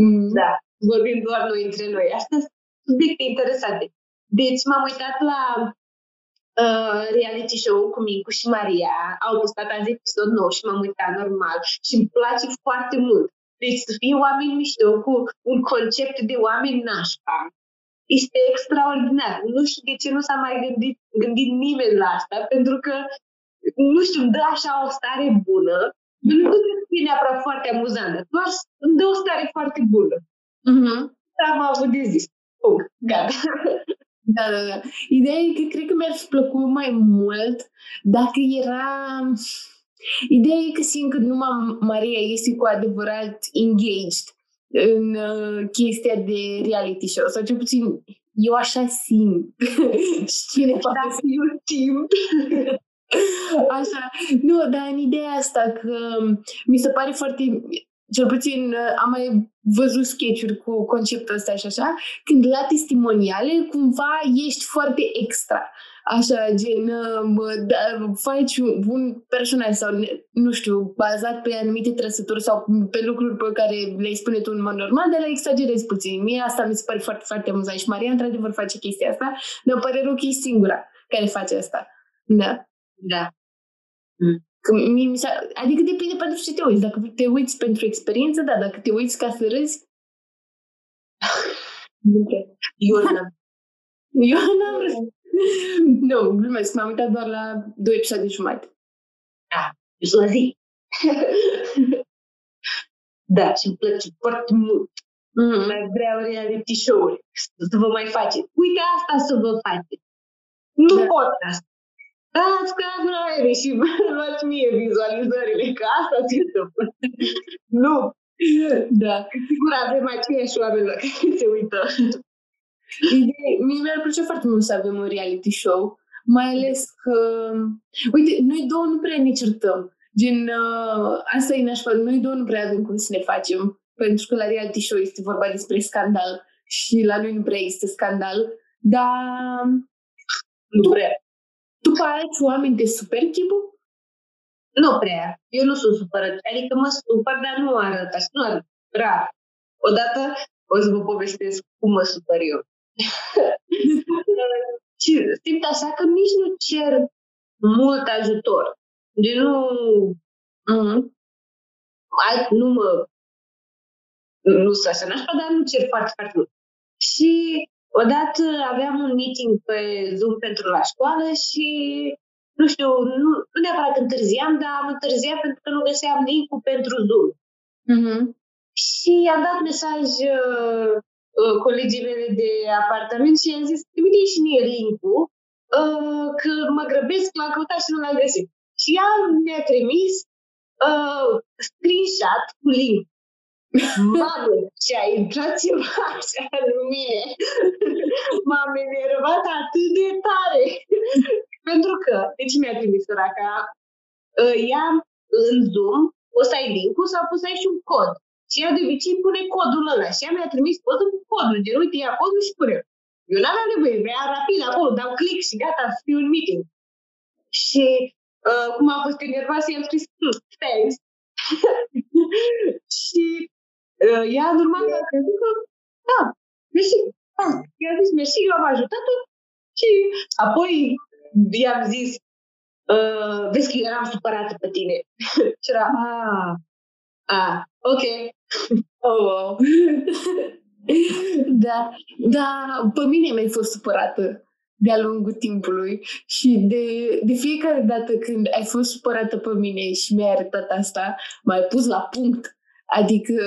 Mm. Da, vorbim doar noi între noi. Astăzi subiecte interesante. Deci m-am uitat la uh, reality show cu Mincu și Maria. Au postat azi episod nou și m-am uitat normal și îmi place foarte mult. Deci să fie oameni mișto cu un concept de oameni nașpa. Este extraordinar. Nu știu de ce nu s-a mai gândit, gândit nimeni la asta, pentru că, nu știu, îmi dă așa o stare bună. Nu trebuie să fie neapărat foarte amuzantă, doar îmi dă o stare foarte bună. Mm-hmm. Am avut de zis. Punct. Gata. Da, da, da. Ideea e că cred că mi-ar fi plăcut mai mult dacă era... Ideea e că simt că numai Maria este cu adevărat engaged în uh, chestia de reality show, sau cel puțin eu așa simt. și cine poate Dacă eu simt. Așa, nu, dar în ideea asta că mi se pare foarte, cel puțin uh, am mai văzut sketch cu conceptul ăsta și așa, când la testimoniale cumva ești foarte extra. Așa, gen, uh, da, faci un personaj sau, nu știu, bazat pe anumite trăsături sau pe lucruri pe care le spune tu în mod normal, dar le exagerezi puțin. Mie asta mi se pare foarte, foarte amuzant și Maria, într-adevăr, face chestia asta, dar pare rău că e singura care face asta. Da. Da. Că mie, mi s-a- adică depinde pentru ce te uiți. Dacă te uiți pentru experiență, da. Dacă te uiți ca să râzi, nu cred. Eu n-am. Eu n-am râs. Nu, glumesc. M-am uitat doar la două episoade jumate. Eu sunt la zi. da, și îmi place foarte mult. Mm. Mai vreau reality show-uri. Să vă mai faceți. Uite asta să vă faceți. Nu Da. podcast. Dați camera aere și vă luați mie vizualizările, că asta se întâmplă. nu, Da. sigur avem aceiași oameni la care se uită. Idee, mie mi-ar plăcea foarte mult să avem un reality show, mai ales că, uite, noi două nu prea ne certăm. Gen, uh, asta e nașpa, noi două nu prea avem cum să ne facem, pentru că la reality show este vorba despre scandal și la noi nu prea există scandal, dar Nu prea. Tu pe alți oameni te super, Chibu? Nu prea. Eu nu sunt supărat. Adică mă supăr, dar nu arăt așa. Nu arăt. Rar. Odată o să vă povestesc cum mă supăr eu. și simt așa că nici nu cer mult ajutor. De nu... Mm. Alt, nu mă... Nu sunt așa nașpa, dar nu cer foarte, foarte mult. Și odată aveam un meeting pe Zoom pentru la școală și nu știu, nu, nu neapărat întârziam, dar am întârziat pentru că nu găseam link-ul pentru Zoom. Mm-hmm. Și i-am dat mesaj uh, uh, colegii mele de apartament și i-am zis, trimite și mie link-ul, uh, că mă grăbesc, l-am căutat și nu l-am găsit. Și ea mi-a trimis uh, screenshot cu link. Mamă, și a intrat ceva așa în mine. M-am enervat atât de tare. Pentru că, de ce mi-a trimis săraca? Uh, ea în Zoom o să ai link-ul sau poți să ai și un cod. Și ea de obicei pune codul ăla. Și ea mi-a trimis poți să pun codul. Gen, uite, ia codul și pune. Eu n-aveam nevoie, vrea rapid acolo, dau click și gata, să fiu în meeting. Și uh, cum am fost enervat, i-am scris, "Hmm, thanks. și uh, ea normal a crezut că, da, mersi. Ah, i-a zis mersi, eu am ajutat-o și apoi i-am zis, uh, vezi că eu eram supărată pe tine. și era, ah, ah, ok. Oh, wow. da, da, pe mine mi-ai fost supărată de-a lungul timpului și de, de fiecare dată când ai fost supărată pe mine și mi-ai arătat asta, m-ai pus la punct. Adică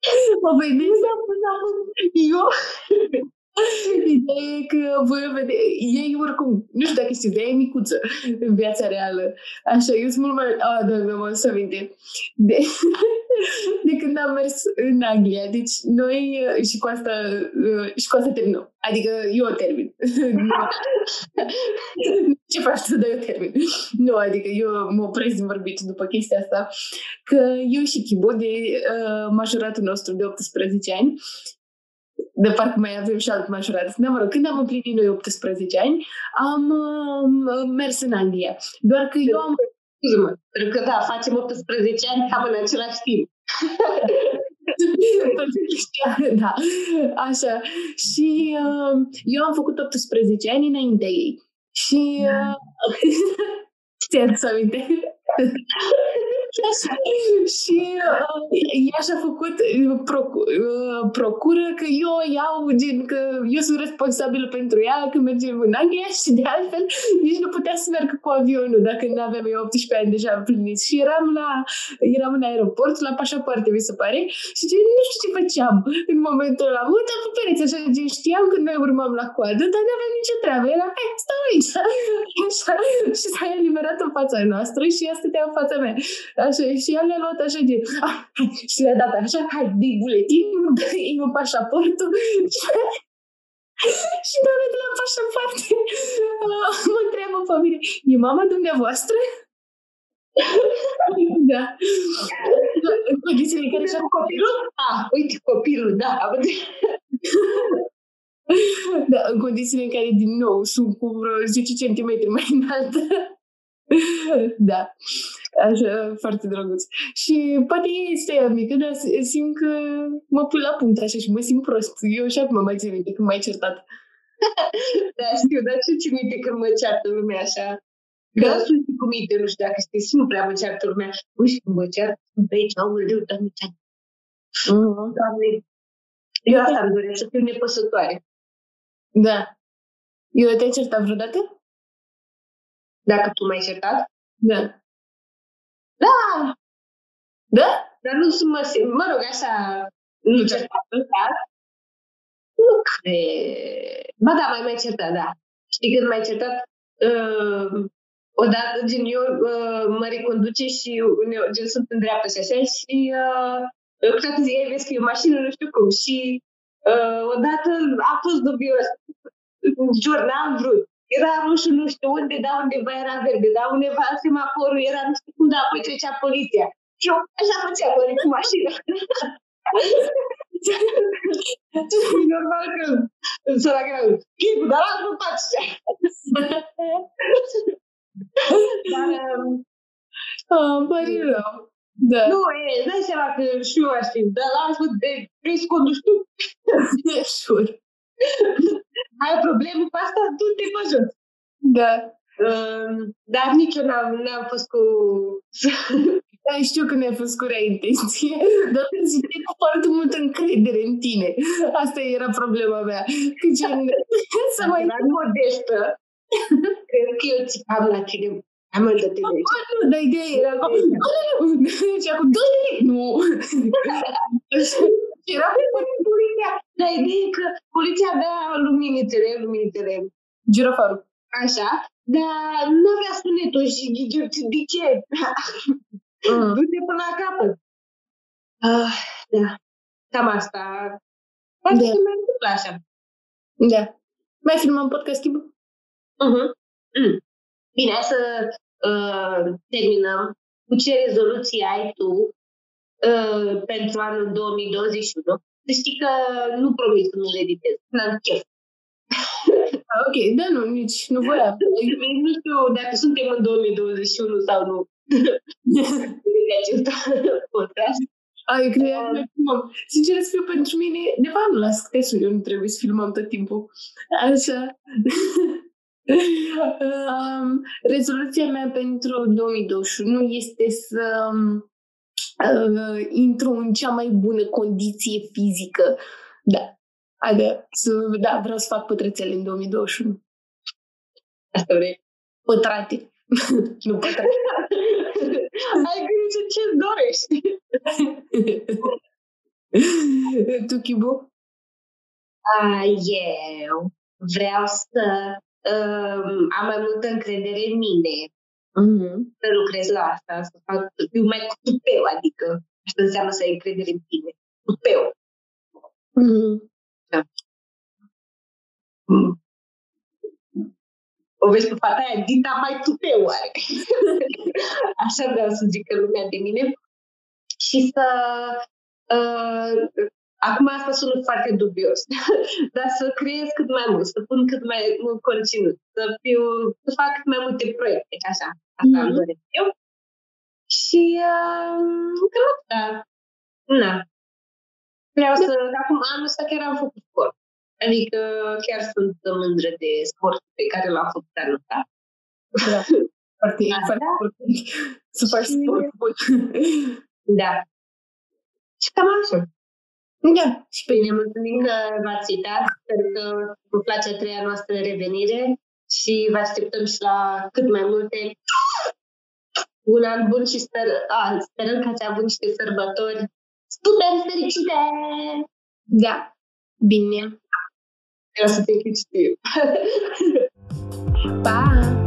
mă vedeți la pus la punct. Eu Ideea e că voi vede, ei oricum, nu știu dacă știți, de e micuță în viața reală. Așa, eu sunt mult mai... A, da, da, mă să aminte. De, de când am mers în Anglia. Deci noi, uh, și cu asta, uh, și cu asta terminăm. Adică eu o termin. Nu. Ce faci tu, dar eu termin. Nu, adică eu mă opresc din vorbit după chestia asta. Că eu și Chibu, de uh, majoratul nostru de 18 ani, de parcă mai avem și alt majorat. Da, mă rog, când am împlinit noi 18 ani, am uh, mers în Anglia. Doar că eu am... Scuze-mă, pentru că da, facem 18 ani cam în același timp. da, așa. Și uh, eu am făcut 18 ani înaintea ei. Și uh, ți-ați aminte? și uh, ea și-a făcut uh, procu- uh, procură că eu iau, gen, că eu sunt responsabilă pentru ea când mergem în Anglia și de altfel nici nu putea să meargă cu avionul dacă nu aveam eu 18 ani deja împliniți. Și eram la, eram în aeroport, la pașapoarte, mi se pare, și gen, nu știu ce făceam în momentul ăla. Mă uitam pe pereți, așa, gen, știam că noi urmam la coadă, dar nu aveam nicio treabă. Era, hai, stau aici. Așa, și s-a eliberat în fața noastră și ea stătea în fața mea. Așa, și ea le-a luat așa de... Ah, și le-a dat așa, hai, de buletinul, dă pașaportul. și doamne de la pașaport uh, mă întreabă pe mine, e mama dumneavoastră? da. În condițiile în care și copilul? Ah, uite copilul, da. da, în condițiile în care, din nou, sunt cu vreo 10 cm mai înaltă. da. Așa, foarte drăguț. Și poate este ea mică, dar simt că mă pui la punct așa și mă simt prost. Eu și acum mai țin minte când m-ai certat. da, știu, dar ce țin minte când mă ceartă lumea așa? Că da? sunt cu minte, nu știu dacă știți, nu prea mă ceartă lumea. Uși, când mă ceartă, pe aici, aoleu, dar nu ceartă. Mm-hmm. Eu asta îmi doresc, să fiu nepăsătoare. Da. Eu te-ai certat vreodată? Dacă tu m-ai certat? Da. Da! Da? Dar nu sunt mă, mă rog, așa, nu certat, nu cred. Ba da, mai mai certat, da. Știi când mai certat? Uh, odată, gen, eu uh, mă reconduce și eu, gen, sunt în dreapta și așa și uh, cu toată ziua vezi că e o mașină, nu știu cum. Și uh, odată a fost dubios. Jur, n-am vrut era roșu nu știu unde, dar undeva era verde, dar undeva semaforul era nu știu cum, dar apoi trecea poliția. Și eu așa făcea Mări cu mașina. Normal că sărac era, Chibu, dar las nu faci Dar, um, pare rău. Da. Nu, e, dai seama că și eu aș fi, dar las de vrei să conduci tu? Sure. Ai probleme cu asta? Du-te pe jos. Da. Uh, dar nici eu n-am, n-am fost cu... Da, știu că mi-a fost cu rea intenție, dar zice cu foarte multă încredere în tine. Asta era problema mea. Că gen, să mai... Era modestă. Cred că eu țipam la tine am îl de tine. Nu, dar ideea era cu... Și acum, du-te! Nu! Era pe poliția. Dar ideea e că poliția avea luminițele, luminițele. Girafarul. Așa, dar nu avea sunetul și de ce? Mm. Du-te până la capăt. Uh, da, cam asta. Poate da. să mai întâmplă așa. Da. Mai filmăm podcast schimb? Uh-huh. Mm. Bine, hai să uh, terminăm. Cu ce rezoluții ai tu uh, pentru anul 2021? Să știi că nu promit să nu le editez. N-am chef. Ah, ok, da, nu, nici nu voiam. nu știu dacă suntem în 2021 sau nu. acest podcast. Ai, cred că noi filmăm. Sincer să fiu, pentru mine, de fapt, las tesul, eu nu trebuie să filmăm tot timpul. Așa. um, rezoluția mea pentru 2021 este să uh, intru în cea mai bună condiție fizică. Da. Adică, să, da, vreau să fac pătrățele în 2021. Asta vrei? Pătrate. nu pătrate. Ai grijă ce dorești. tu, Chibu? A, eu vreau să um, am mai multă încredere în mine. Mm-hmm. Să lucrez la asta, să fac, să fiu mai cu tupeu, adică asta înseamnă să ai încredere în tine. Tupeu. Mm-hmm. Da. Mm. O vezi pe fata aia, dita mai tupeu, oare? Așa vreau să zică lumea de mine. Și să uh, Acum asta sună foarte dubios, dar să creez cât mai mult, să pun cât mai mult conținut, să, fiu, să fac cât mai multe proiecte, așa, asta mm-hmm. doresc eu. Și uh, cam asta. Na. Vreau să, acum anul ăsta chiar am făcut sport. Adică chiar sunt mândră de sport pe care l-am făcut anul ăsta. Da. Foarte, Asta? foarte important să faci Și- sport bun. Da. Și cam așa. Da, și pe Bine, mulțumim că v-ați uitat. Sper că vă place a treia noastră revenire și vă așteptăm și la cât mai multe. Un an bun și sper, a, sperăm că ați avut niște sărbători super fericite! Da, bine. Vreau să te închid și tu. Pa!